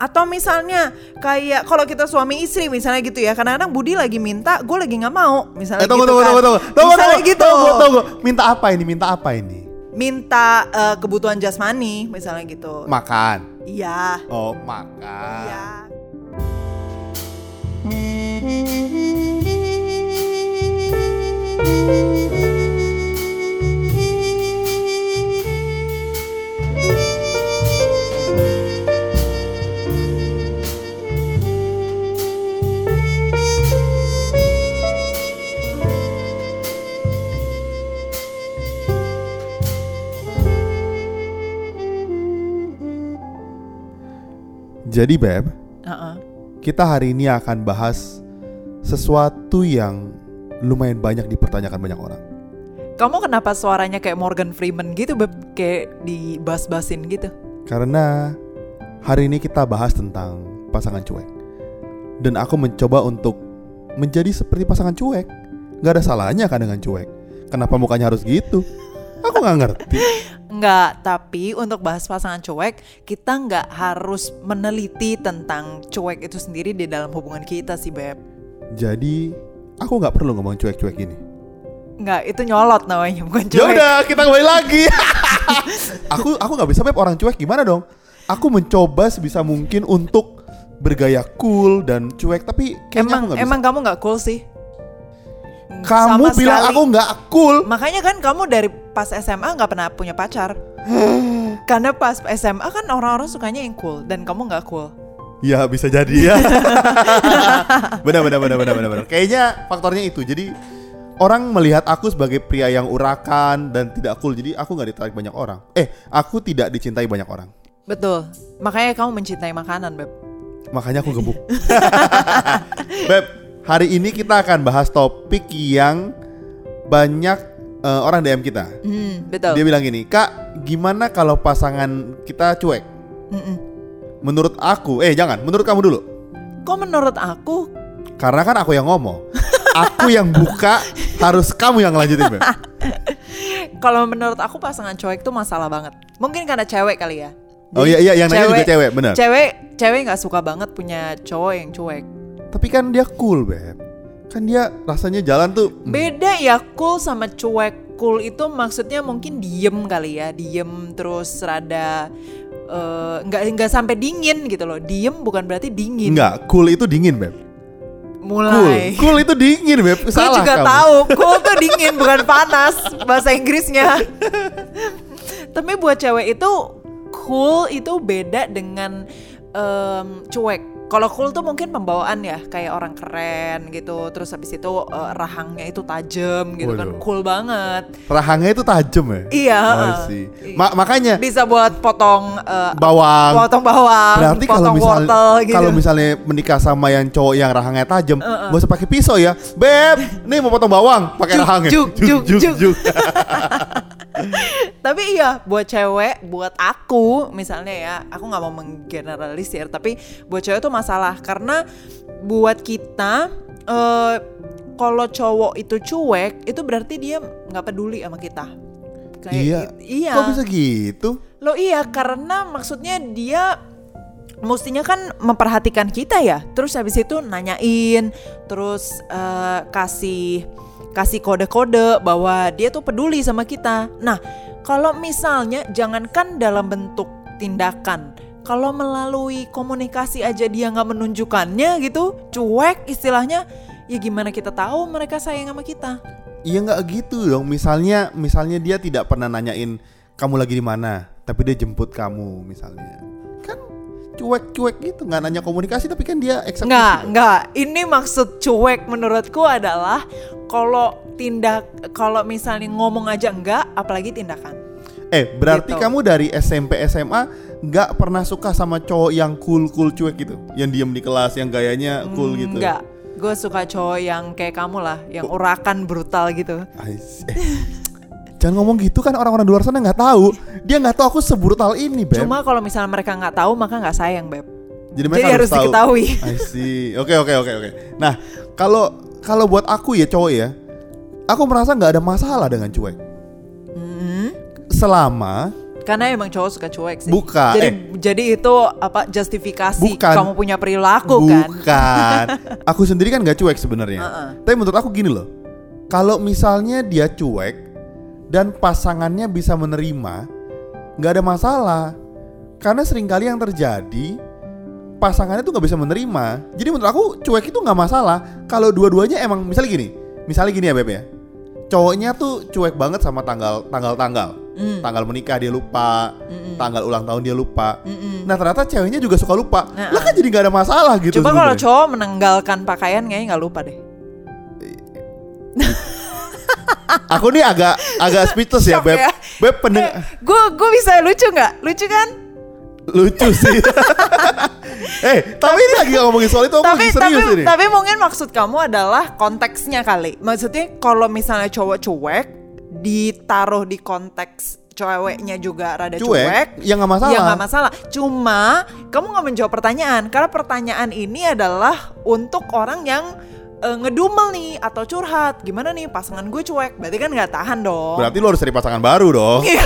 Atau misalnya kayak kalau kita suami istri misalnya gitu ya, kadang-kadang Budi lagi minta, gue lagi nggak mau, misalnya Eh tunggu gitu tunggu kan. tunggu tunggu. Tunggu misalnya tunggu. gitu. Tunggu tunggu. Minta apa ini? Minta apa ini? Minta eh, kebutuhan jasmani, misalnya gitu. Makan. Iya. Oh, makan. Iya. Jadi Beb, Heeh. kita hari ini akan bahas sesuatu yang lumayan banyak dipertanyakan banyak orang. Kamu kenapa suaranya kayak Morgan Freeman gitu, Beb? Kayak dibas-basin gitu. Karena hari ini kita bahas tentang pasangan cuek. Dan aku mencoba untuk menjadi seperti pasangan cuek. Gak ada salahnya kan dengan cuek. Kenapa mukanya harus gitu? Aku nggak ngerti. Enggak, tapi untuk bahas pasangan cuek, kita nggak harus meneliti tentang cuek itu sendiri di dalam hubungan kita sih, Beb. Jadi aku nggak perlu ngomong cuek-cuek ini. Enggak, itu nyolot namanya, bukan cuek. Ya udah, kita kembali lagi. aku aku nggak bisa beb orang cuek gimana dong? Aku mencoba sebisa mungkin untuk bergaya cool dan cuek, tapi kayaknya emang aku nggak bisa. emang kamu nggak cool sih. Kamu Sama bilang sekali. aku nggak cool. Makanya kan kamu dari pas SMA nggak pernah punya pacar. Karena pas SMA kan orang-orang sukanya yang cool dan kamu nggak cool. Ya bisa jadi ya. benar benar benar benar benar. Kayaknya faktornya itu. Jadi orang melihat aku sebagai pria yang urakan dan tidak cool. Jadi aku nggak ditarik banyak orang. Eh, aku tidak dicintai banyak orang. Betul. Makanya kamu mencintai makanan, Beb. Makanya aku gemuk. Beb, hari ini kita akan bahas topik yang banyak eh, orang DM kita. Hmm, betul. Dia bilang gini, "Kak, gimana kalau pasangan kita cuek?" Mm-mm. Menurut aku, eh jangan, menurut kamu dulu. Kok menurut aku Karena kan aku yang ngomong. Aku yang buka, harus kamu yang lanjutin, Beb. kalau menurut aku pasangan cuek tuh masalah banget. Mungkin karena cewek kali ya. Oh Jadi iya iya yang nanya juga cewek, benar. Cewek cewek nggak suka banget punya cowok yang cuek. Tapi kan dia cool, Beb. Kan dia rasanya jalan tuh hmm, Beda ya cool sama cuek. Cool itu maksudnya mungkin diem kali ya, diem terus rada eh, nggak nggak sampai dingin gitu loh. Diem bukan berarti dingin. enggak, cool itu dingin, Beb. Cool. Mulai. Cool itu dingin, Beb. Gue Salah juga kamu. tahu, cool tuh dingin bukan panas bahasa Inggrisnya. Tapi buat cewek itu cool itu beda dengan em, cuek. Kalau cool tuh mungkin pembawaan ya, kayak orang keren gitu. Terus habis itu eh, rahangnya itu tajam gitu kan, Waduh. cool banget. Rahangnya itu tajam ya? Iya. See. Ma- makanya Bisa buat potong eh, bawang. potong bawang, Berarti kalau misalnya wortel gitu. kalau misalnya menikah sama yang cowok yang rahangnya tajam, gak usah pakai pisau ya. Beb, nih mau potong bawang, pakai Juk, rahangnya. juk, juk, juk. Tapi iya buat cewek, buat aku misalnya ya, aku nggak mau menggeneralisir, tapi buat cewek tuh masalah karena buat kita eh kalau cowok itu cuek, itu berarti dia nggak peduli sama kita. Iya. gitu. iya. Kok bisa gitu? Lo iya karena maksudnya dia mestinya kan memperhatikan kita ya. Terus habis itu nanyain, terus eh, kasih kasih kode-kode bahwa dia tuh peduli sama kita. Nah, kalau misalnya jangankan dalam bentuk tindakan, kalau melalui komunikasi aja dia nggak menunjukkannya gitu, cuek istilahnya, ya gimana kita tahu mereka sayang sama kita? Iya nggak gitu dong. Misalnya, misalnya dia tidak pernah nanyain kamu lagi di mana, tapi dia jemput kamu misalnya. Kan cuek-cuek gitu, nggak nanya komunikasi, tapi kan dia eksekusi. Nggak, nggak. Ini maksud cuek menurutku adalah kalau tindak, kalau misalnya ngomong aja enggak, apalagi tindakan. Eh, berarti Gitu. kamu dari SMP SMA nggak pernah suka sama cowok yang cool cool cuek gitu, yang diem di kelas, yang gayanya cool gitu. Enggak. Gue suka cowok yang kayak kamu lah, yang urakan brutal gitu. Eh, jangan ngomong gitu kan orang-orang di luar sana nggak tahu. Dia nggak tahu aku sebrutal ini, beb. Cuma kalau misalnya mereka nggak tahu, maka nggak sayang, beb. Jadi, mereka Jadi harus tahu. diketahui. I see. Oke oke oke oke. Nah kalau kalau buat aku ya cowok ya, aku merasa nggak ada masalah dengan cuek. Selama Karena emang cowok suka cuek sih. Bukan, Jadi eh. jadi itu apa justifikasi Bukan. kamu punya perilaku kan? Bukan. aku sendiri kan gak cuek sebenarnya. Uh-uh. Tapi menurut aku gini loh. Kalau misalnya dia cuek dan pasangannya bisa menerima, nggak ada masalah. Karena sering kali yang terjadi pasangannya tuh nggak bisa menerima. Jadi menurut aku cuek itu nggak masalah. Kalau dua-duanya emang misalnya gini, misalnya gini ya beb ya. Cowoknya tuh cuek banget sama tanggal tanggal tanggal. Hmm. Tanggal menikah dia lupa, Mm-mm. tanggal ulang tahun dia lupa. Mm-mm. Nah ternyata ceweknya juga suka lupa. Nah, Lah kan jadi nggak ada masalah gitu. Coba kalau cowok menanggalkan pakaian kayaknya nggak lupa deh. Aku nih agak agak speechless ya beb. ya. Beb pendengar Gue gue bisa lucu nggak? Lucu kan? Lucu sih. eh tapi ini lagi ngomongin soal itu tapi serius tapi ini. tapi mungkin maksud kamu adalah konteksnya kali. Maksudnya kalau misalnya cowok cuek ditaruh di konteks ceweknya juga rada cuek, cuek, ya nggak masalah. Ya nggak masalah. Cuma kamu nggak menjawab pertanyaan karena pertanyaan ini adalah untuk orang yang eh, ngedumel nih atau curhat. Gimana nih pasangan gue cuek? Berarti kan nggak tahan dong. Berarti lo harus cari pasangan baru dong. iya,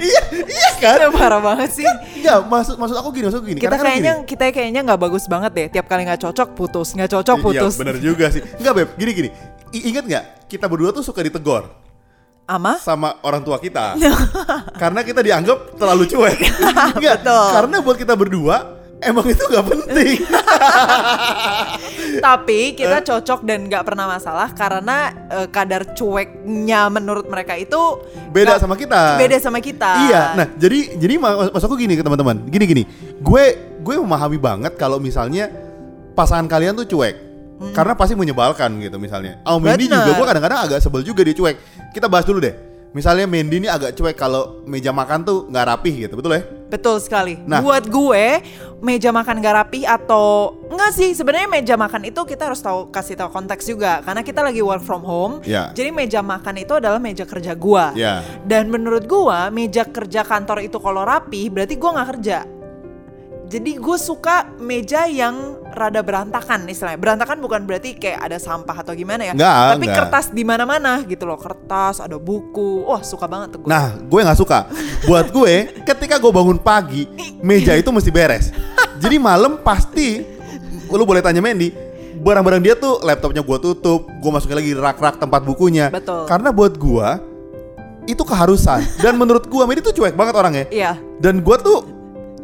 iya kan? Parah banget sih. Iya, maksud maksud aku gini, maksud gini. Kita Karena kan kayaknya gini. kita kayaknya nggak bagus banget deh. Tiap kali nggak cocok putus, nggak cocok putus. Iya, bener juga sih. Enggak, Beb. Gini gini. I- ingat nggak? Kita berdua tuh suka ditegor Ama? sama orang tua kita. karena kita dianggap terlalu cuek. Enggak, Betul. karena buat kita berdua emang itu nggak penting. Tapi Eh? kita cocok dan nggak pernah masalah karena eh, kadar cueknya menurut mereka itu Beda sama kita. Beda sama kita. Iya, nah jadi jadi ma- maksud aku gini ke teman-teman, gini gini, gue gue memahami banget kalau misalnya pasangan kalian tuh cuek, karena pasti menyebalkan gitu misalnya. Hmm. Bener. juga gue kadang-kadang agak sebel juga dia cuek. Kita bahas dulu deh. Misalnya Mendy ini agak cuek kalau meja makan tuh nggak rapih gitu, betul ya? Betul sekali. Nah. Buat gue meja makan gak rapi atau enggak sih sebenarnya meja makan itu kita harus tahu kasih tahu konteks juga karena kita lagi work from home. Ya. Jadi meja makan itu adalah meja kerja gua. Ya. Dan menurut gua meja kerja kantor itu kalau rapi berarti gua nggak kerja. Jadi gue suka meja yang rada berantakan istilahnya. Berantakan bukan berarti kayak ada sampah atau gimana ya. Nggak, Tapi nggak. kertas di mana-mana gitu loh. Kertas, ada buku. Wah suka banget tuh gue. Nah, gue nggak suka. Buat gue, ketika gue bangun pagi, meja itu mesti beres. Jadi malam pasti, lu boleh tanya Mandy, barang-barang dia tuh laptopnya gue tutup, gue masukin lagi rak-rak tempat bukunya. Betul. Karena buat gue itu keharusan. Dan menurut gue Mandy tuh cuek banget orangnya. Iya. Dan gue tuh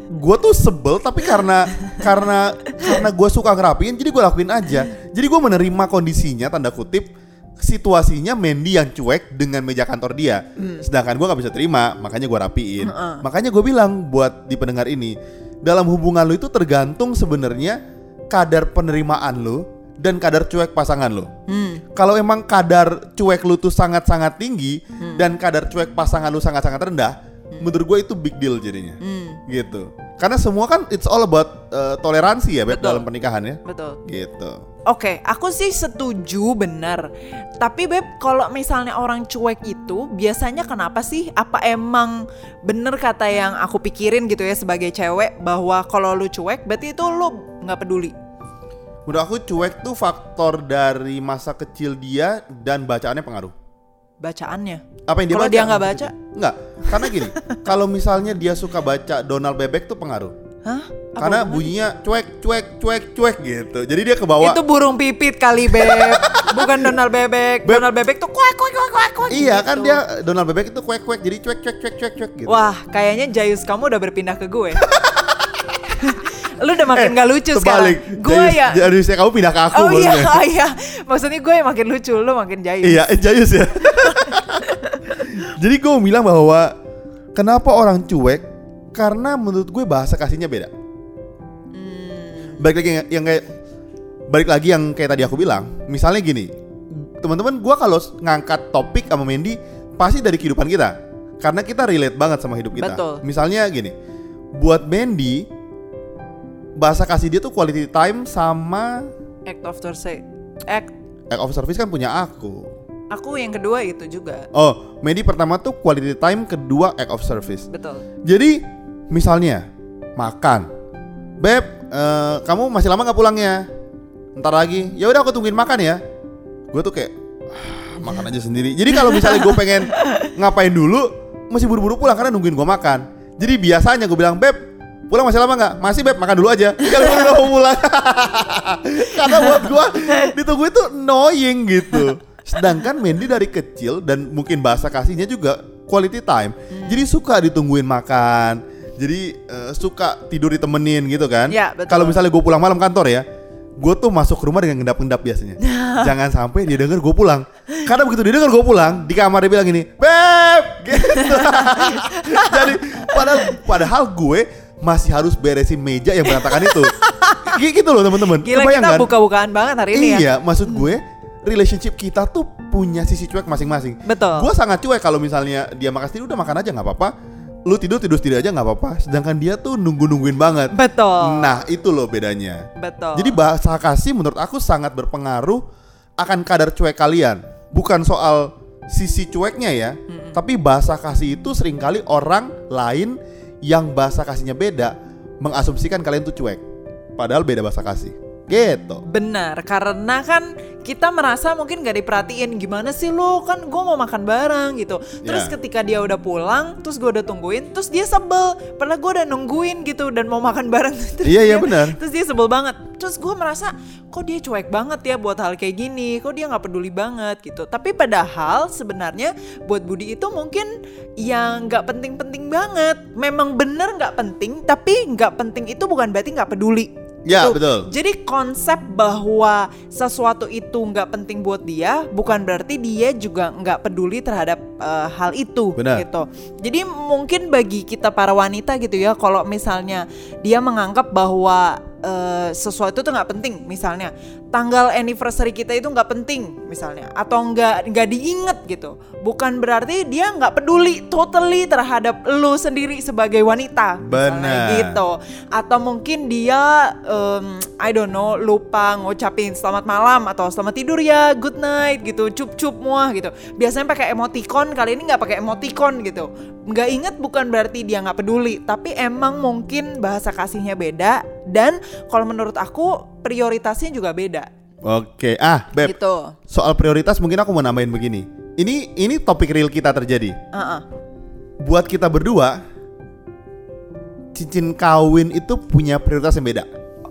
gue tuh sebel tapi karena karena karena gue suka ngerapiin jadi gue lakuin aja. Jadi gue menerima kondisinya tanda kutip situasinya Mandy yang cuek dengan meja kantor dia. Sedangkan gue nggak bisa terima makanya gue rapiin. Heeh. makanya gue bilang buat di pendengar ini dalam hubungan lu itu tergantung sebenarnya kadar penerimaan lu dan kadar cuek pasangan lu. Hmm. kalau emang kadar cuek lu tuh sangat-sangat tinggi dan kadar cuek pasangan lu sangat-sangat rendah, menurut gue itu big deal jadinya. Hmm. Gitu. Karena semua kan it's all about uh, toleransi ya Beb Betul. dalam pernikahan ya. Betul. Gitu. Oke, aku sih setuju benar. Tapi beb, kalau misalnya orang cuek itu biasanya kenapa sih? Apa emang bener kata yang aku pikirin gitu ya sebagai cewek bahwa kalau lu cuek berarti itu lu nggak peduli. Menurut aku cuek tuh faktor dari masa kecil dia dan bacaannya pengaruh. Bacaannya. Apa yang dia Kalau dia nggak baca? Enggak. Karena gini, kalau misalnya dia suka baca Donald Bebek tuh pengaruh. Hah? Apa Karena hubungannya? bunyinya cuek cuek cuek cuek gitu. Jadi dia ke bawah. itu burung pipit kali beb, bukan Donald bebek. Beb. Donald bebek tuh kuek kuek kuek kuek kuek. Iya gitu. kan dia Donald Bebek itu kuek kuek jadi cuek cuek cuek cuek cuek gitu. Wah, kayaknya Jayus kamu udah berpindah ke gue. Lu udah makin nggak lucu Terbalik. sekarang. Gue ya. Jadi saya kamu pindah ke aku Oh iya, maksudnya. iya. Maksudnya gue yang makin lucu, lu makin jahil. Iya, eh, Jayus ya. Jadi gue bilang bahwa kenapa orang cuek? Karena menurut gue bahasa kasihnya beda. Hmm. Balik lagi yang, yang kayak balik lagi yang kayak tadi aku bilang. Misalnya gini, teman-teman gue kalau ngangkat topik sama Mandy pasti dari kehidupan kita. Karena kita relate banget sama hidup kita. Betul. Misalnya gini, buat Mandy bahasa kasih dia tuh quality time sama Act of service. Act. act of service kan punya aku. Aku yang kedua itu juga. Oh, Medi pertama tuh quality time, kedua act of service. Betul. Jadi misalnya makan, beb, eh, kamu masih lama nggak pulangnya? Ntar lagi, ya udah aku tungguin makan ya. Gue tuh kayak "Ah, makan aja sendiri. Jadi kalau misalnya gue pengen ngapain dulu, masih buru-buru pulang karena nungguin gue makan. Jadi biasanya gue bilang beb pulang masih lama nggak? Masih beb makan dulu aja. Kalau gue udah mau pulang. karena buat gue ditunggu itu annoying gitu. Sedangkan Mandy dari kecil dan mungkin bahasa kasihnya juga quality time. Jadi suka ditungguin makan. Jadi eh, suka tidur ditemenin gitu kan. Ya. Kalau misalnya gue pulang malam kantor ya, gue tuh masuk rumah dengan ngendap-ngendap biasanya. Jangan sampai dia denger gue pulang. Karena begitu dia denger gue pulang, di kamar dia bilang gini, Beb! Gitu. Jadi padahal, padahal gue masih harus beresin meja yang berantakan itu. Gitu loh teman-teman. Gila Kebayang kita kan? buka-bukaan banget hari ini ya. Iya, maksud gue relationship kita tuh punya sisi cuek masing-masing. Betul. Gue sangat cuek kalau misalnya dia makan sendiri udah makan aja nggak apa-apa. Lu tidur tidur sendiri aja nggak apa-apa. Sedangkan dia tuh nunggu-nungguin banget. Betul. Nah itu loh bedanya. Betul. Jadi bahasa kasih menurut aku sangat berpengaruh akan kadar cuek kalian. Bukan soal sisi cueknya ya, tapi bahasa kasih itu sering kali orang lain yang bahasa kasihnya beda mengasumsikan kalian tuh cuek. Padahal beda bahasa kasih. Gitu. Benar, karena kan kita merasa mungkin gak diperhatiin gimana sih lo kan gue mau makan bareng gitu. Terus Ya. ketika dia udah pulang, terus gue udah tungguin, terus dia sebel. Padahal gue udah nungguin gitu dan mau makan bareng. Terus Iya, iya, dia- benar. Terus dia sebel banget. Terus gue merasa kok dia cuek banget ya buat hal kayak gini. Kok dia nggak peduli banget gitu. Tapi padahal sebenarnya buat Budi itu mungkin yang nggak penting-penting banget. Memang bener nggak penting, tapi nggak penting itu bukan berarti nggak peduli. Ya, Gitu. betul. Jadi konsep bahwa sesuatu itu nggak penting buat dia bukan berarti dia juga nggak peduli terhadap eh, hal itu Benar. gitu. Jadi mungkin bagi kita para wanita gitu ya, kalau misalnya dia menganggap bahwa eh, sesuatu itu nggak penting, misalnya tanggal anniversary kita itu nggak penting, misalnya, atau nggak nggak diinget gitu, bukan berarti dia nggak peduli totally terhadap lu sendiri sebagai wanita, Benar. gitu. Atau mungkin dia em, I don't know lupa ngucapin selamat malam atau selamat tidur ya good night gitu cup cup muah gitu. Biasanya pakai emoticon kali ini nggak pakai emoticon gitu. Nggak inget bukan berarti dia nggak peduli tapi emang mungkin bahasa kasihnya beda. Dan kalau menurut aku prioritasnya juga beda Oke, ah Beb, gitu soal prioritas mungkin aku mau nambahin begini. Ini ini topik real kita terjadi. Heeh. Buat kita berdua, cincin kawin itu punya prioritas yang beda.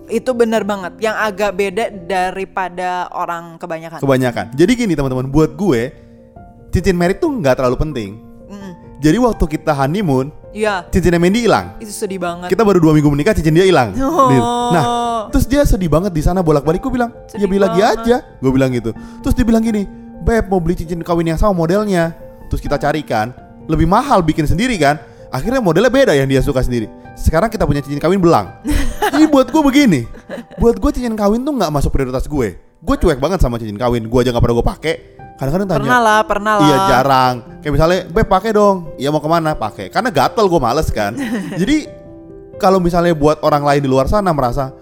itu benar banget yang agak beda daripada orang kebanyakan Kebanyakan. Jadi gini teman-teman, buat gue cincin merit tuh nggak terlalu penting. Jadi waktu kita honeymoon, Iya cincinnya Mandy hilang. itu sedih banget Kita baru dua minggu menikah, cincin dia hilang. Oh. Nah, terus dia sedih banget di sana bolak-balik. Gue bilang, ya Sedih beli lagi aja. Gue bilang gitu. Terus dia bilang gini, beb mau beli cincin kawin yang sama modelnya. Terus kita carikan, lebih mahal bikin sendiri kan. Akhirnya modelnya beda yang dia suka sendiri. Sekarang kita punya cincin kawin belang. Jadi buat gue begini, buat gue cincin kawin tuh nggak masuk prioritas gue. Gue cuek banget sama cincin kawin. Gue aja nggak pernah gue pakai. Kadang-kadang tanya, pernah lah pernah lah Iya jarang. Kayak misalnya, beb pakai dong. Iya mau ke mana? Pakai. Karena gatel gue males kan. Jadi kalau misalnya buat orang lain di luar sana merasa,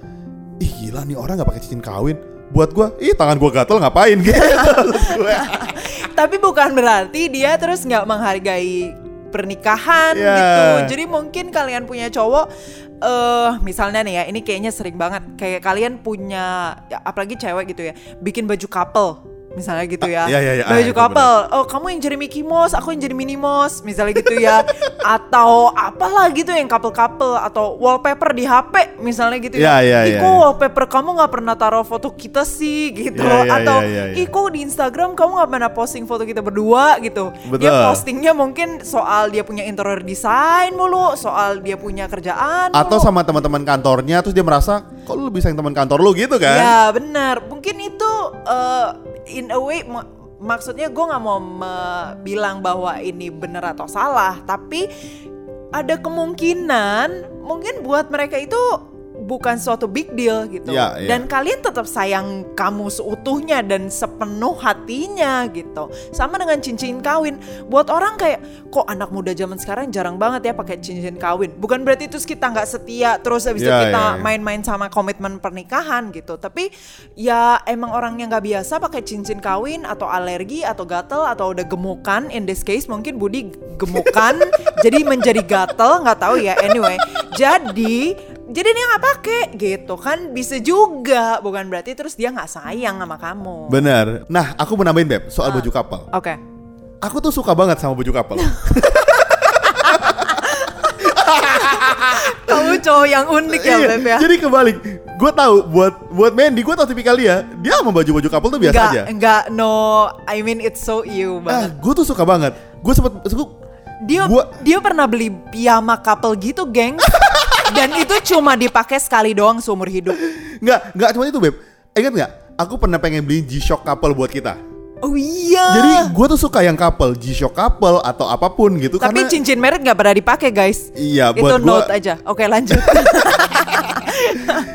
ih gila nih orang nggak pakai cincin kawin. Buat gue, ih tangan gue gatel ngapain gitu. Tapi bukan berarti dia terus nggak menghargai pernikahan Ya. gitu. Jadi mungkin kalian punya cowok eh misalnya nih ya, ini kayaknya sering banget kayak kalian punya ya, apalagi cewek gitu ya, bikin baju couple misalnya gitu ya. Ah, iya, iya, iya. Ah, Baju itu couple. Oh, kamu yang jadi Mickey Mouse, aku yang jadi Minnie Mouse, misalnya gitu ya. atau apalah gitu yang couple-couple atau wallpaper di HP misalnya gitu Iya, ya. iya, iya, kok iya. wallpaper kamu nggak pernah taruh foto kita sih gitu Iya, iya, atau iya, iya, iya. ih kok di Instagram kamu nggak pernah posting foto kita berdua gitu. Dia Betul. postingnya mungkin soal dia punya interior design mulu, soal dia punya kerjaan Atau mulu. sama teman-teman kantornya, terus dia merasa, kok lu lebih sayang teman kantor lu gitu kan? Ya benar, mungkin itu eh, in a way ma- maksudnya gue nggak mau bilang bahwa ini benar atau salah, tapi ada kemungkinan mungkin buat mereka itu bukan suatu big deal gitu. Ya, ya. Dan kalian tetap sayang kamu seutuhnya dan sepenuh hatinya gitu. Sama dengan cincin kawin. Buat orang kayak kok anak muda zaman sekarang jarang banget ya pakai cincin kawin. Bukan berarti terus kita nggak setia terus habis itu Ya, kita ya, ya. main-main sama komitmen pernikahan gitu. Tapi ya emang orang yang nggak biasa pakai cincin kawin atau alergi atau gatel atau udah gemukan. In this case mungkin Budi gemukan jadi menjadi gatel nggak tahu ya. Anyway, jadi jadi dia nggak pakai gitu kan bisa juga bukan berarti terus dia nggak sayang sama kamu. Bener. Nah, aku mau nambahin Beb soal Ah. baju couple. Oke. Aku tuh suka banget sama baju couple. Kamu cowok yang unik ya, Iya, Beb ya. Jadi kebalik. Gue tahu buat buat Mandy, gue tahu tipikal dia. Dia sama baju-baju couple tuh biasa enggak, aja. enggak, no. I mean it's so you Ah, banget. gue tuh suka banget. Gue sempet, gua, Dia gua- dia pernah beli piyama couple gitu, geng. Dan itu cuma dipakai sekali doang seumur hidup. nggak nggak cuma itu beb. Ingat nggak? Aku pernah pengen beli G-Shock couple buat kita. Oh iya. Jadi gue tuh suka yang couple, G-Shock couple atau apa pun gitu. tapi karena, cincin merek nggak pernah dipakai, guys. Iya, itu buat gua- note aja. Oke, lanjut.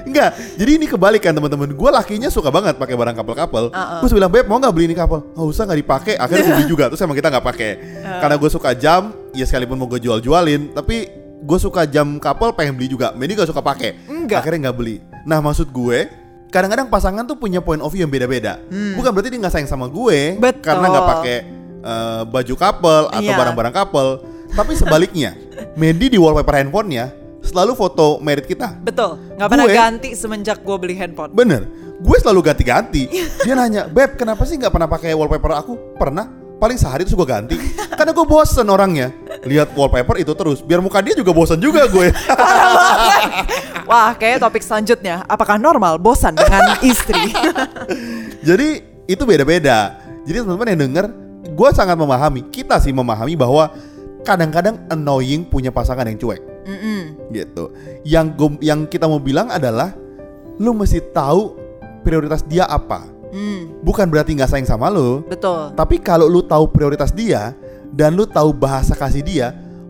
Enggak, jadi ini kebalikan teman-teman. Gue lakinya suka banget pakai barang couple-couple. Uh-uh. Gue bilang beb mau nggak beli ini couple? Oh usah nggak dipakai. Akhirnya gue beli juga. Terus emang kita nggak pakai. Uh. Karena gue suka jam, ya sekalipun mau gue jual-jualin, tapi gue suka jam couple pengen beli juga. Mandy gak suka pakai. Enggak. Akhirnya nggak beli. Nah maksud gue, kadang-kadang pasangan tuh punya point of view yang beda-beda. Bukan berarti dia nggak sayang sama gue, Hmm. Betul. karena nggak pakai eh, baju couple atau Iya. barang-barang couple. Tapi sebaliknya, Mandy di wallpaper handphonenya selalu foto merit kita. Betul. Nggak pernah ganti semenjak gue beli handphone. Bener, gue selalu ganti-ganti. Dia nanya, Beb, kenapa sih nggak pernah pakai wallpaper aku? Pernah, paling sehari terus gue ganti. Karena gue bosen orangnya. Lihat wallpaper itu terus, biar muka dia juga bosen juga gue. Wah, kayak topik selanjutnya. Apakah normal bosan dengan istri? Jadi itu beda-beda. Jadi teman-teman yang denger, gue sangat memahami. Kita sih memahami bahwa kadang-kadang annoying punya pasangan yang cuek. Mm-mm. Gitu. Yang gua- yang kita mau bilang adalah, lu mesti tahu prioritas dia apa. Mm, Bukan berarti nggak sayang sama lu, betul. Tapi kalau lu tahu prioritas dia dan lu tahu bahasa kasih dia,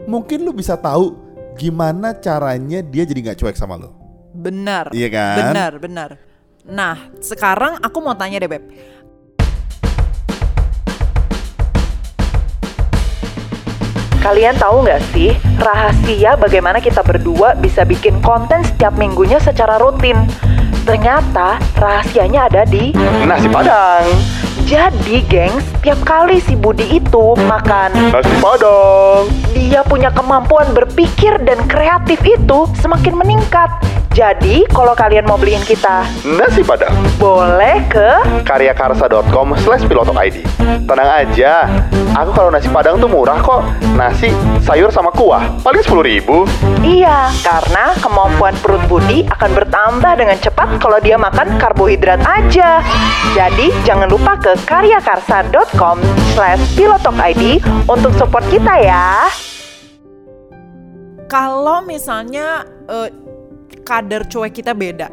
mungkin lu bisa tahu gimana caranya dia jadi nggak cuek sama lu. Benar. Iya kan? Benar, benar. Nah, sekarang aku mau tanya deh, Beb. Kalian tahu nggak sih rahasia bagaimana kita berdua bisa bikin konten setiap minggunya secara rutin? Ternyata rahasianya ada di Nasi padang, Jadi, gengs, tiap kali si Budi itu makan nasi padang. dia punya kemampuan berpikir dan kreatif itu semakin meningkat. Jadi, kalau kalian mau beliin kita, Nasi padang. boleh ke karyakarsa.com slash ID Tenang aja, aku kalau nasi padang tuh murah kok Nasi, sayur sama kuah, paling 10 ribu Iya, karena kemampuan perut Budi akan bertambah dengan cepat kalau dia makan karbohidrat aja. Jadi, jangan lupa ke karyakarsa.com slash pilotokid untuk support kita ya. Kalau misalnya eh, kadar cuek kita beda,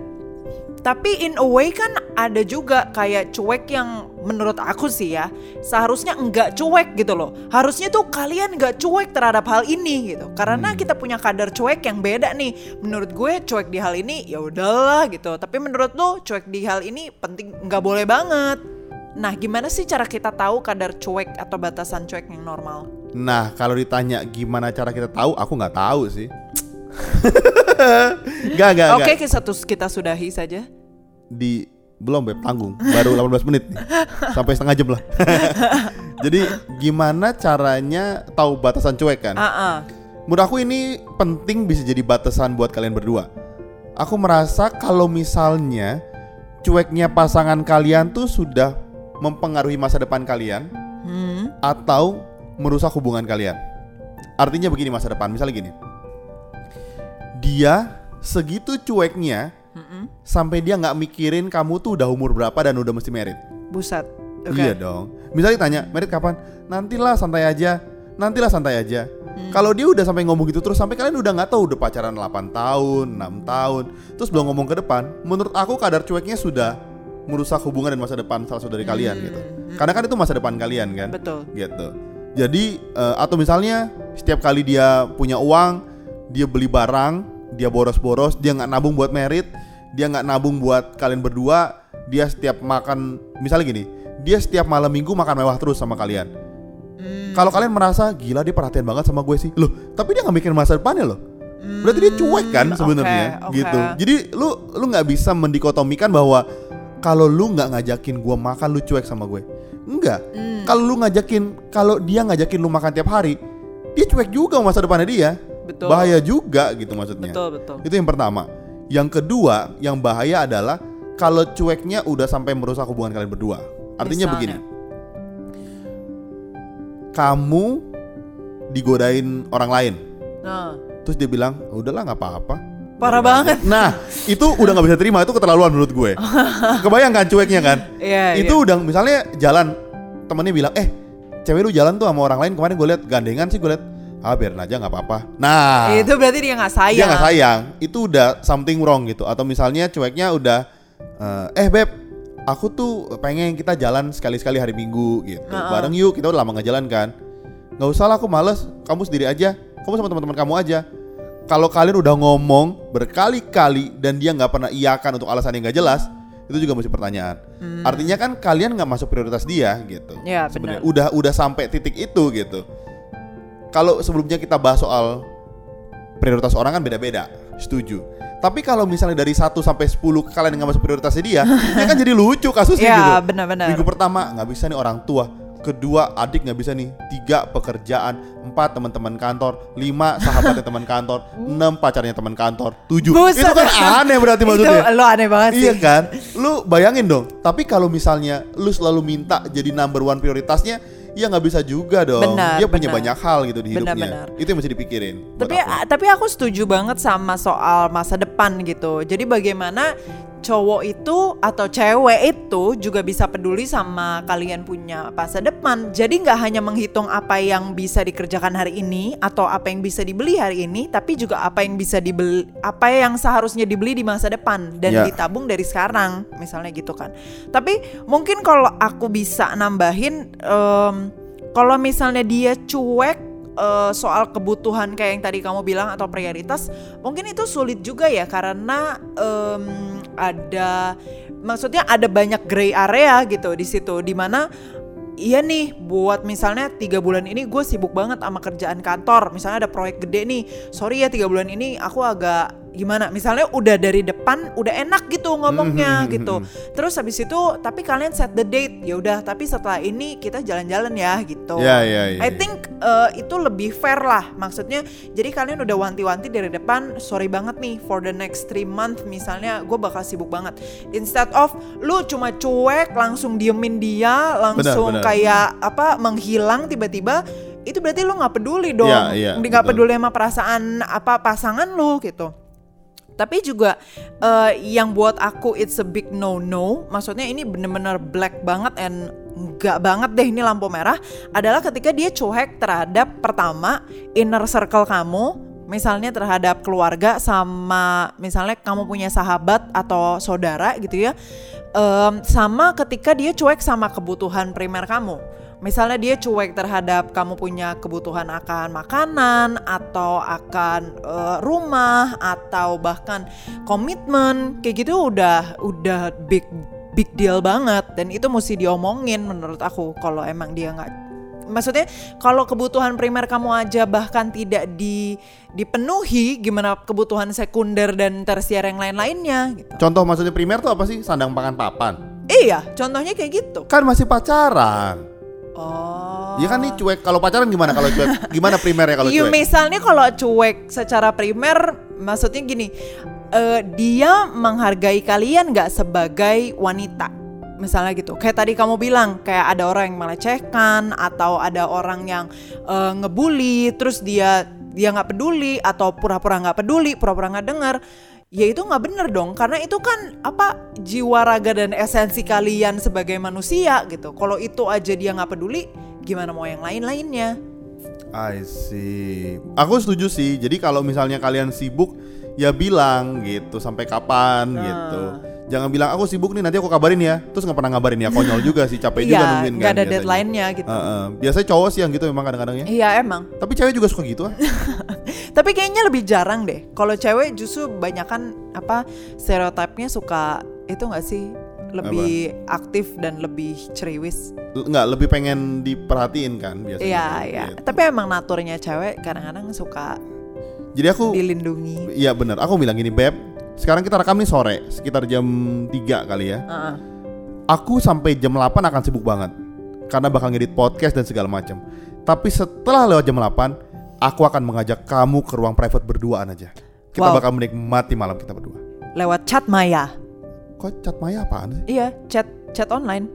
tapi in a way kan ada juga kayak cuek yang menurut aku sih ya seharusnya enggak cuek gitu loh. Harusnya tuh kalian enggak cuek terhadap hal ini gitu. Karena kita punya kadar cuek yang beda nih. Menurut gue cuek di hal ini ya udahlah gitu. Tapi menurut lo cuek di hal ini penting nggak boleh banget. Nah, gimana sih cara kita tahu kadar cuek atau batasan cuek yang normal? Nah, kalau ditanya gimana cara kita tahu, aku nggak tahu sih Gak, gak, Oke, gak kita, kita sudahi saja. Di, belum Beb, tanggung Baru 18 menit nih Sampai setengah jam lah Jadi gimana caranya tahu batasan cuek kan? Ah. Menurut aku ini penting bisa jadi batasan buat kalian berdua. Aku merasa kalau misalnya cueknya pasangan kalian tuh sudah mempengaruhi masa depan kalian Hmm. atau merusak hubungan kalian. Artinya begini masa depan, misalnya gini. Dia segitu cueknya Mm-mm. sampai dia nggak mikirin kamu tuh udah umur berapa dan udah mesti merit. Buset. Oke. Iya dong. Misalnya tanya, merit kapan? Nantilah santai aja. Nantilah santai aja. Kalau dia udah sampai ngomong gitu terus sampai kalian udah nggak tahu udah pacaran 8 tahun, 6 tahun, terus belum ngomong ke depan, menurut aku kadar cueknya sudah merusak hubungan dan masa depan salah satu dari kalian gitu. Karena kan itu masa depan kalian kan. Betul. Gitu. Jadi eh, atau misalnya setiap kali dia punya uang, dia beli barang, dia boros-boros, dia nggak nabung buat merit, dia nggak nabung buat kalian berdua, dia setiap makan, misalnya gini, dia setiap malam minggu makan mewah terus sama kalian. Kalau kalian merasa gila dia perhatian banget sama gue sih, loh, tapi dia nggak mikir masa depannya loh. Berarti dia cuek kan oke, sebenarnya, oke. gitu. Jadi lu lu nggak bisa mendikotomikan bahwa kalau lu nggak ngajakin gue makan lu cuek sama gue. Enggak. Kalau lu ngajakin, kalau dia ngajakin lu makan tiap hari, dia cuek juga masa depannya dia. Betul. Bahaya juga gitu maksudnya. Betul, betul. Itu yang pertama. Yang kedua, yang bahaya adalah kalau cueknya udah sampai merusak hubungan kalian berdua. Artinya Misalnya? begini. Kamu digodain orang lain. Nah, Terus dia bilang, udahlah nggak apa-apa. Parah banget. Nah, itu udah nggak bisa terima, itu keterlaluan menurut gue. Kebayang kan cueknya kan? Iya, itu udah misalnya jalan temennya bilang, eh cewek lu jalan tuh sama orang lain kemarin gue lihat gandengan sih gue lihat ah biarin aja nggak apa-apa. Nah, Itu berarti dia nggak sayang. dia nggak sayang, itu udah something wrong gitu. Atau misalnya cueknya udah, eh, eh beb, aku tuh pengen kita jalan sekali-sekali hari Minggu gitu, Heeh. bareng yuk kita udah lama nggak jalan kan. Nggak usah lah, aku males. Kamu sendiri aja, kamu sama teman-teman kamu aja. Kalau kalian udah ngomong berkali-kali dan dia nggak pernah iakan untuk alasan yang nggak jelas, itu juga masih pertanyaan. Artinya kan kalian nggak masuk prioritas dia gitu. Hmm. Ya, Sebenarnya benar. udah udah sampai titik itu gitu. Kalau sebelumnya kita bahas soal prioritas orang kan beda-beda, setuju. Tapi kalau misalnya dari 1 sampai 10 kalian nggak masuk prioritasnya dia, ya kan jadi lucu kasusnya Iya, gitu. benar-benar. Minggu pertama nggak bisa nih orang tua, kedua adik nggak bisa nih, tiga pekerjaan, empat teman-teman kantor, lima sahabatnya teman kantor, enam pacarnya teman kantor, tujuh. Buset. Itu kan aneh berarti maksudnya. Itu lo aneh banget sih. Iya kan? Lu bayangin dong. Tapi kalau misalnya lu selalu minta jadi number one prioritasnya, ya nggak bisa juga dong. Benar, Dia punya benar. banyak hal gitu di hidupnya. Benar, benar. Itu yang mesti dipikirin. Tapi aku. tapi aku setuju banget sama soal masa depan gitu. Jadi bagaimana cowok itu atau cewek itu juga bisa peduli sama kalian punya masa depan. Jadi nggak hanya menghitung apa yang bisa dikerjakan hari ini atau apa yang bisa dibeli hari ini, tapi juga apa yang bisa dibeli, apa yang seharusnya dibeli di masa depan dan Ya. ditabung dari sekarang, misalnya gitu kan. Tapi mungkin kalau aku bisa nambahin, em, kalau misalnya dia cuek eh, soal kebutuhan kayak yang tadi kamu bilang atau prioritas mungkin itu sulit juga ya karena em, ada maksudnya ada banyak gray area gitu di situ di mana iya nih buat misalnya tiga bulan ini gue sibuk banget sama kerjaan kantor misalnya ada proyek gede nih sorry ya tiga bulan ini aku agak gimana? Misalnya udah dari depan udah enak gitu ngomongnya Mhm, gitu. terus habis itu tapi kalian set the date. Ya udah tapi setelah ini kita jalan-jalan ya gitu. Ya, ya, ya, I ya. think uh, itu lebih fair lah. Maksudnya jadi kalian udah wanti-wanti dari depan sorry banget nih for the next three month misalnya gue bakal sibuk banget. Instead of lu cuma cuek langsung diemin dia langsung benar. kayak apa menghilang tiba-tiba itu berarti lu nggak peduli dong. Iya, iya, nggak betul. peduli sama perasaan apa pasangan lu gitu tapi juga eh, yang buat aku it's a big no no maksudnya ini bener-bener black banget and nggak banget deh ini lampu merah adalah ketika dia cuek terhadap pertama inner circle kamu misalnya terhadap keluarga sama misalnya kamu punya sahabat atau saudara gitu ya Em, sama ketika dia cuek sama kebutuhan primer kamu Misalnya dia cuek terhadap kamu punya kebutuhan akan makanan atau akan eh, rumah atau bahkan komitmen kayak gitu udah udah big big deal banget dan itu mesti diomongin menurut aku kalau emang dia nggak maksudnya kalau kebutuhan primer kamu aja bahkan tidak di dipenuhi gimana kebutuhan sekunder dan tersier yang lain-lainnya gitu. Contoh maksudnya primer tuh apa sih? Sandang pangan papan. Iya, contohnya kayak gitu. Kan masih pacaran. Oh. Ya kan nih cuek. Kalau pacaran gimana kalau cuek? Gimana primernya kalau Iya, cuek? misalnya kalau cuek secara primer, maksudnya gini, eh, dia menghargai kalian nggak sebagai wanita, misalnya gitu. Kayak tadi kamu bilang, kayak ada orang yang melecehkan atau ada orang yang eh, ngebully, terus dia dia nggak peduli atau pura-pura nggak peduli, pura-pura nggak dengar. Ya itu nggak bener dong, karena itu kan apa jiwa raga dan esensi kalian sebagai manusia gitu. Kalau itu aja dia nggak peduli, gimana mau yang lain-lainnya? I see. Aku setuju sih. Jadi kalau misalnya kalian sibuk, ya bilang gitu sampai kapan Nah. gitu. Jangan bilang aku sibuk nih nanti aku kabarin ya. Terus nggak pernah ngabarin ya konyol juga sih capek juga Iya, nungguin nggak kan. ada biasanya. deadline-nya gitu. Heeh. Biasanya cowok sih yang gitu memang kadang-kadang ya. Iya emang. Tapi cewek juga suka gitu ah. Tapi kayaknya lebih jarang deh. Kalau cewek justru banyakan apa stereotipnya suka itu nggak sih lebih aktif dan lebih ceriwis. L- Nggak lebih pengen diperhatiin kan biasanya. Iya iya. Gitu. Tapi emang naturnya cewek kadang-kadang suka Jadi aku dilindungi. Iya benar. Aku bilang gini, Beb. Sekarang kita rekam nih sore, sekitar jam 3 kali ya. Heeh. Aku sampai jam 8 akan sibuk banget. Karena bakal ngedit podcast dan segala macam. Tapi setelah lewat jam 8, aku akan mengajak kamu ke ruang private berduaan aja. Kita Wow. bakal menikmati malam kita berdua. Lewat chat Maya. Kok chat Maya apaan sih? Iya, chat chat online.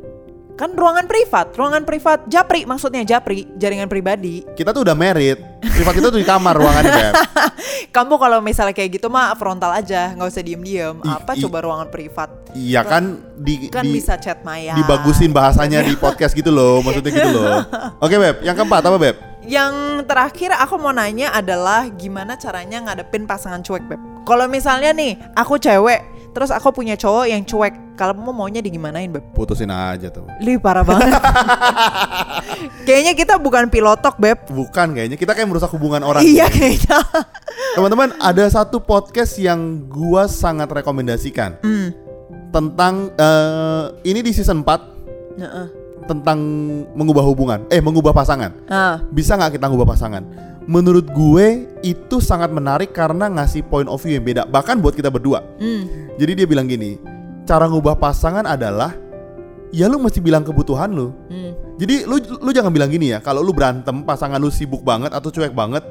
Kan ruangan privat, ruangan privat Japri maksudnya Japri, jaringan pribadi. Kita tuh udah married. Privat itu tuh di kamar ruangannya Beb. Kamu kalau misalnya kayak gitu mah frontal aja, nggak usah diem-diem. Apa i- coba ruangan privat? Iya kan di Kan di- bisa chat Maya. dibagusin bahasanya di podcast gitu loh, maksudnya gitu loh. Oke Beb, yang keempat apa Beb? Yang terakhir aku mau nanya adalah gimana caranya ngadepin pasangan cuek, Beb. Kalau misalnya nih, aku cewek, terus aku punya cowok yang cuek, kalau mau maunya digimanain, Beb? Putusin aja tuh. Lih, parah banget. Kayaknya kita bukan pilotok, Beb. Bukan kayaknya, kita kayak merusak hubungan orang. Iya kayaknya. Teman-teman, ada satu podcast yang gua sangat rekomendasikan Hmm. tentang eh, ini di season 4 Heeh. tentang mengubah hubungan, eh mengubah pasangan. Ah, Bisa nggak kita ngubah pasangan? Menurut gue itu sangat menarik karena ngasih point of view yang beda, bahkan buat kita berdua. hmm. Jadi dia bilang gini, cara ngubah pasangan adalah ya lu mesti bilang kebutuhan lu. Hmm. Jadi lu lu jangan bilang gini ya, kalau lu berantem pasangan lu sibuk banget atau cuek banget,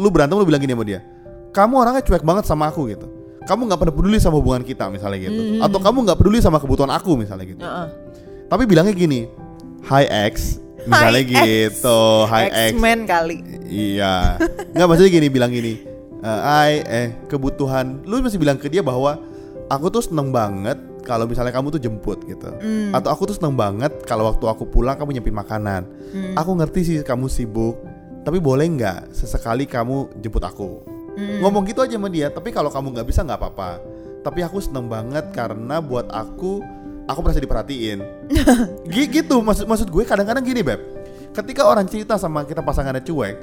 lu berantem lu bilang gini sama dia. Kamu orangnya cuek banget sama aku gitu. Kamu nggak pernah peduli sama hubungan kita misalnya gitu. Atau kamu nggak peduli sama kebutuhan aku misalnya gitu. Heeh. Tapi bilangnya gini, Hi X, misalnya Hi, X. gitu, Hi X. X-Men kali. Iya. Nggak maksudnya gini bilang gini. eh Hai eh kebutuhan lu mesti bilang ke dia bahwa aku tuh seneng banget kalau misalnya kamu tuh jemput gitu. Hmm. Atau aku tuh seneng banget kalau waktu aku pulang kamu nyepin makanan. Hmm. Aku ngerti sih kamu sibuk, tapi boleh nggak sesekali kamu jemput aku? Hmm. Ngomong gitu aja sama dia. Tapi kalau kamu nggak bisa nggak apa-apa. Tapi aku seneng banget karena buat aku aku merasa diperhatiin. Gi- gitu maksud maksud gue kadang-kadang gini beb. Ketika orang cerita sama kita pasangannya cuek,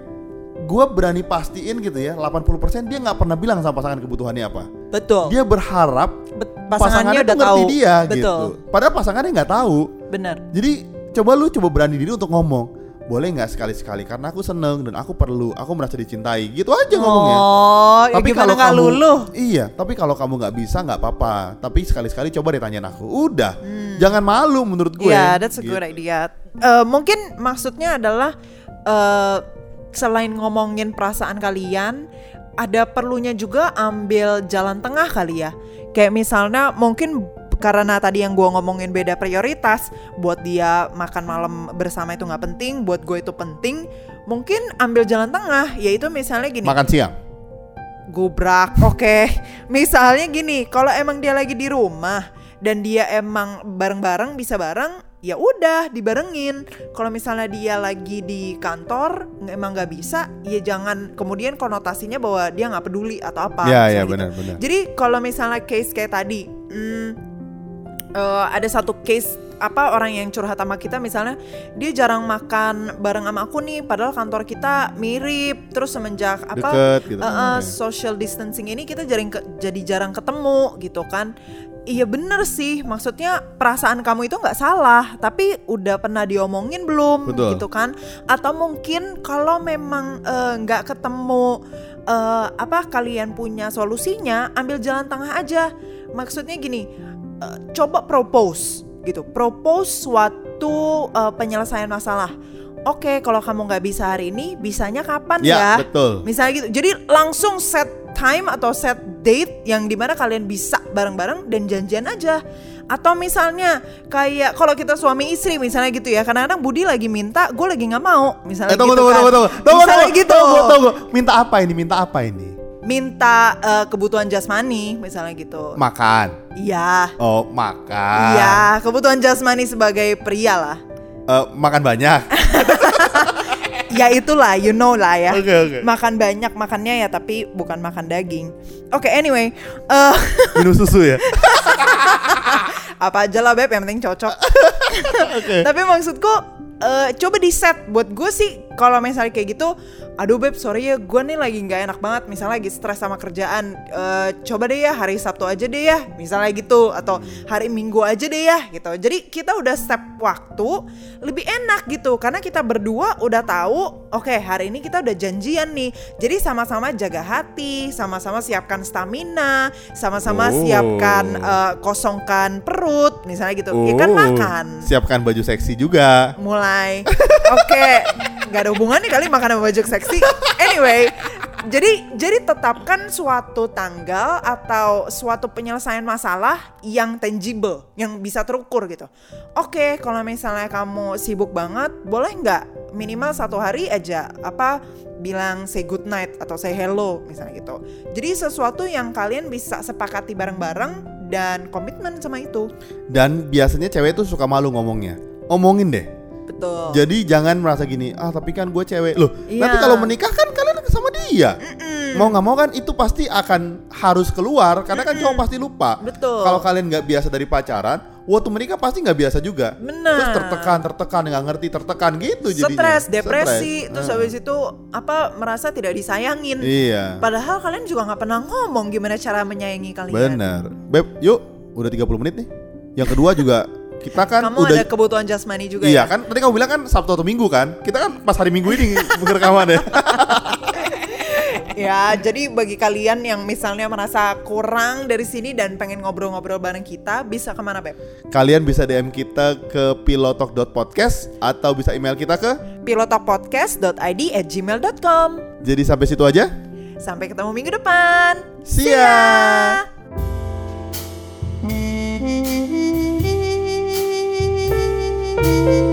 gue berani pastiin gitu ya 80% dia nggak pernah bilang sama pasangan kebutuhannya apa. Betul. Dia berharap Bet- pasangannya, pasangannya udah ngerti tahu. dia Betul. gitu. Padahal pasangannya nggak tahu. Benar. Jadi coba lu coba berani diri untuk ngomong. Boleh nggak sekali-sekali karena aku seneng dan aku perlu, aku merasa dicintai. Gitu aja ngomongnya. Oh, ya Tapi gimana kalau nggak kamu luluh? Iya, tapi kalau kamu nggak bisa nggak apa-apa. Tapi sekali-sekali coba deh tanyain aku. Udah, Hmm. jangan malu menurut gue. Iya, that's a Gitu. good idea. Eh, mungkin maksudnya adalah eh selain ngomongin perasaan kalian, ada perlunya juga ambil jalan tengah kali ya. Kayak misalnya mungkin karena tadi yang gua ngomongin beda prioritas, buat dia makan malam bersama itu nggak penting, buat gue itu penting. Mungkin ambil jalan tengah, yaitu misalnya gini. Makan siang. Gubrak, oke. Misalnya gini, kalau emang dia lagi di rumah dan dia emang bareng-bareng bisa bareng, ya udah dibarengin. Kalau misalnya dia lagi di kantor emang nggak bisa, ya jangan kemudian konotasinya bahwa dia nggak peduli atau apa. Iya, misalnya iya gitu. benar-benar. Jadi kalau misalnya case kayak tadi, hmm, eh, ada satu case apa orang yang curhat sama kita misalnya dia jarang makan bareng sama aku nih, padahal kantor kita mirip, terus semenjak apa Deket gitu. Uh, uh, social distancing ini kita jarang ke- jadi jarang ketemu gitu kan. Iya bener sih, maksudnya perasaan kamu itu nggak salah, tapi udah pernah diomongin belum Betul. gitu kan? Atau mungkin kalau memang nggak ketemu eh, apa kalian punya solusinya, ambil jalan tengah aja. Maksudnya gini, eh, coba propose gitu, propose suatu eh, penyelesaian masalah. Oke, kalau kamu nggak bisa hari ini, bisanya kapan Ya, ya? betul. Misalnya gitu. Jadi langsung set time atau set date yang di mana kalian bisa bareng-bareng dan janjian aja. Atau misalnya kayak kalau kita suami istri misalnya gitu ya. Kadang-kadang Budi lagi minta, gue lagi nggak mau. Misalnya Eh, tunggu, gitu tunggu, kan. tunggu, tunggu, tunggu, misalnya tunggu, gitu. tunggu, tunggu. Minta apa ini? Minta apa ini? Minta eh, kebutuhan jasmani misalnya gitu. Makan. Iya. Oh, makan. Iya, kebutuhan jasmani sebagai pria lah. Eh, makan banyak. ya itulah, you know lah ya. Oke, oke. Makan banyak makannya ya, tapi bukan makan daging. Oke, anyway, eh Minum susu ya. apa aja lah beb, yang penting cocok. Tapi maksudku, eh, coba di set. Buat gue sih, kalau misalnya kayak gitu, aduh beb, sorry ya, gue nih lagi nggak enak banget. Misalnya lagi stres sama kerjaan, Eh, coba deh ya hari Sabtu aja deh ya, misalnya gitu, atau hari Minggu aja deh ya, gitu. Jadi kita udah step waktu lebih enak gitu, karena kita berdua udah tahu, oke hari ini kita udah janjian nih. Jadi sama-sama jaga hati, sama-sama siapkan stamina, sama-sama Oh. siapkan eh, kosongkan perut, misalnya gitu. Ya kan Oh, makan Siapkan baju seksi juga. mulai oke nggak ada hubungan nih kali makan sama baju seksi anyway jadi jadi tetapkan suatu tanggal atau suatu penyelesaian masalah yang tangible, yang bisa terukur gitu. Oke, kalau misalnya kamu sibuk banget, boleh nggak minimal satu hari aja apa bilang say good night atau say hello misalnya gitu. Jadi sesuatu yang kalian bisa sepakati bareng-bareng dan komitmen sama itu. Dan biasanya cewek tuh suka malu ngomongnya. Omongin deh. Betul. Jadi jangan merasa gini, ah tapi kan gue cewek loh. Iya. Nanti kalau menikah kan kalian sama dia. Mau nggak mau kan itu pasti akan harus keluar karena kan cowok pasti lupa. Betul. Kalau kalian nggak biasa dari pacaran, waktu menikah pasti nggak biasa juga. Benar. Terus tertekan, tertekan, nggak ngerti, tertekan gitu jadinya. Stres, depresi, terus Nah. habis itu apa merasa tidak disayangin. Iya. Padahal kalian juga nggak pernah ngomong gimana cara menyayangi kalian. Bener. Beb, yuk udah 30 menit nih. Yang kedua juga kita kan Kamu udah ada kebutuhan jasmani juga Iya ya? kan? Tadi kamu bilang kan Sabtu atau Minggu kan? Kita kan pas hari Minggu ini rekaman ya Ya, jadi bagi kalian yang misalnya merasa kurang dari sini dan pengen ngobrol-ngobrol bareng kita, bisa ke mana Beb? Kalian bisa DM kita ke pilotalk.podcast Atau bisa email kita ke? pilotokpodcast.id at gmail.com Jadi sampai situ aja. Sampai ketemu minggu depan. See ya. Música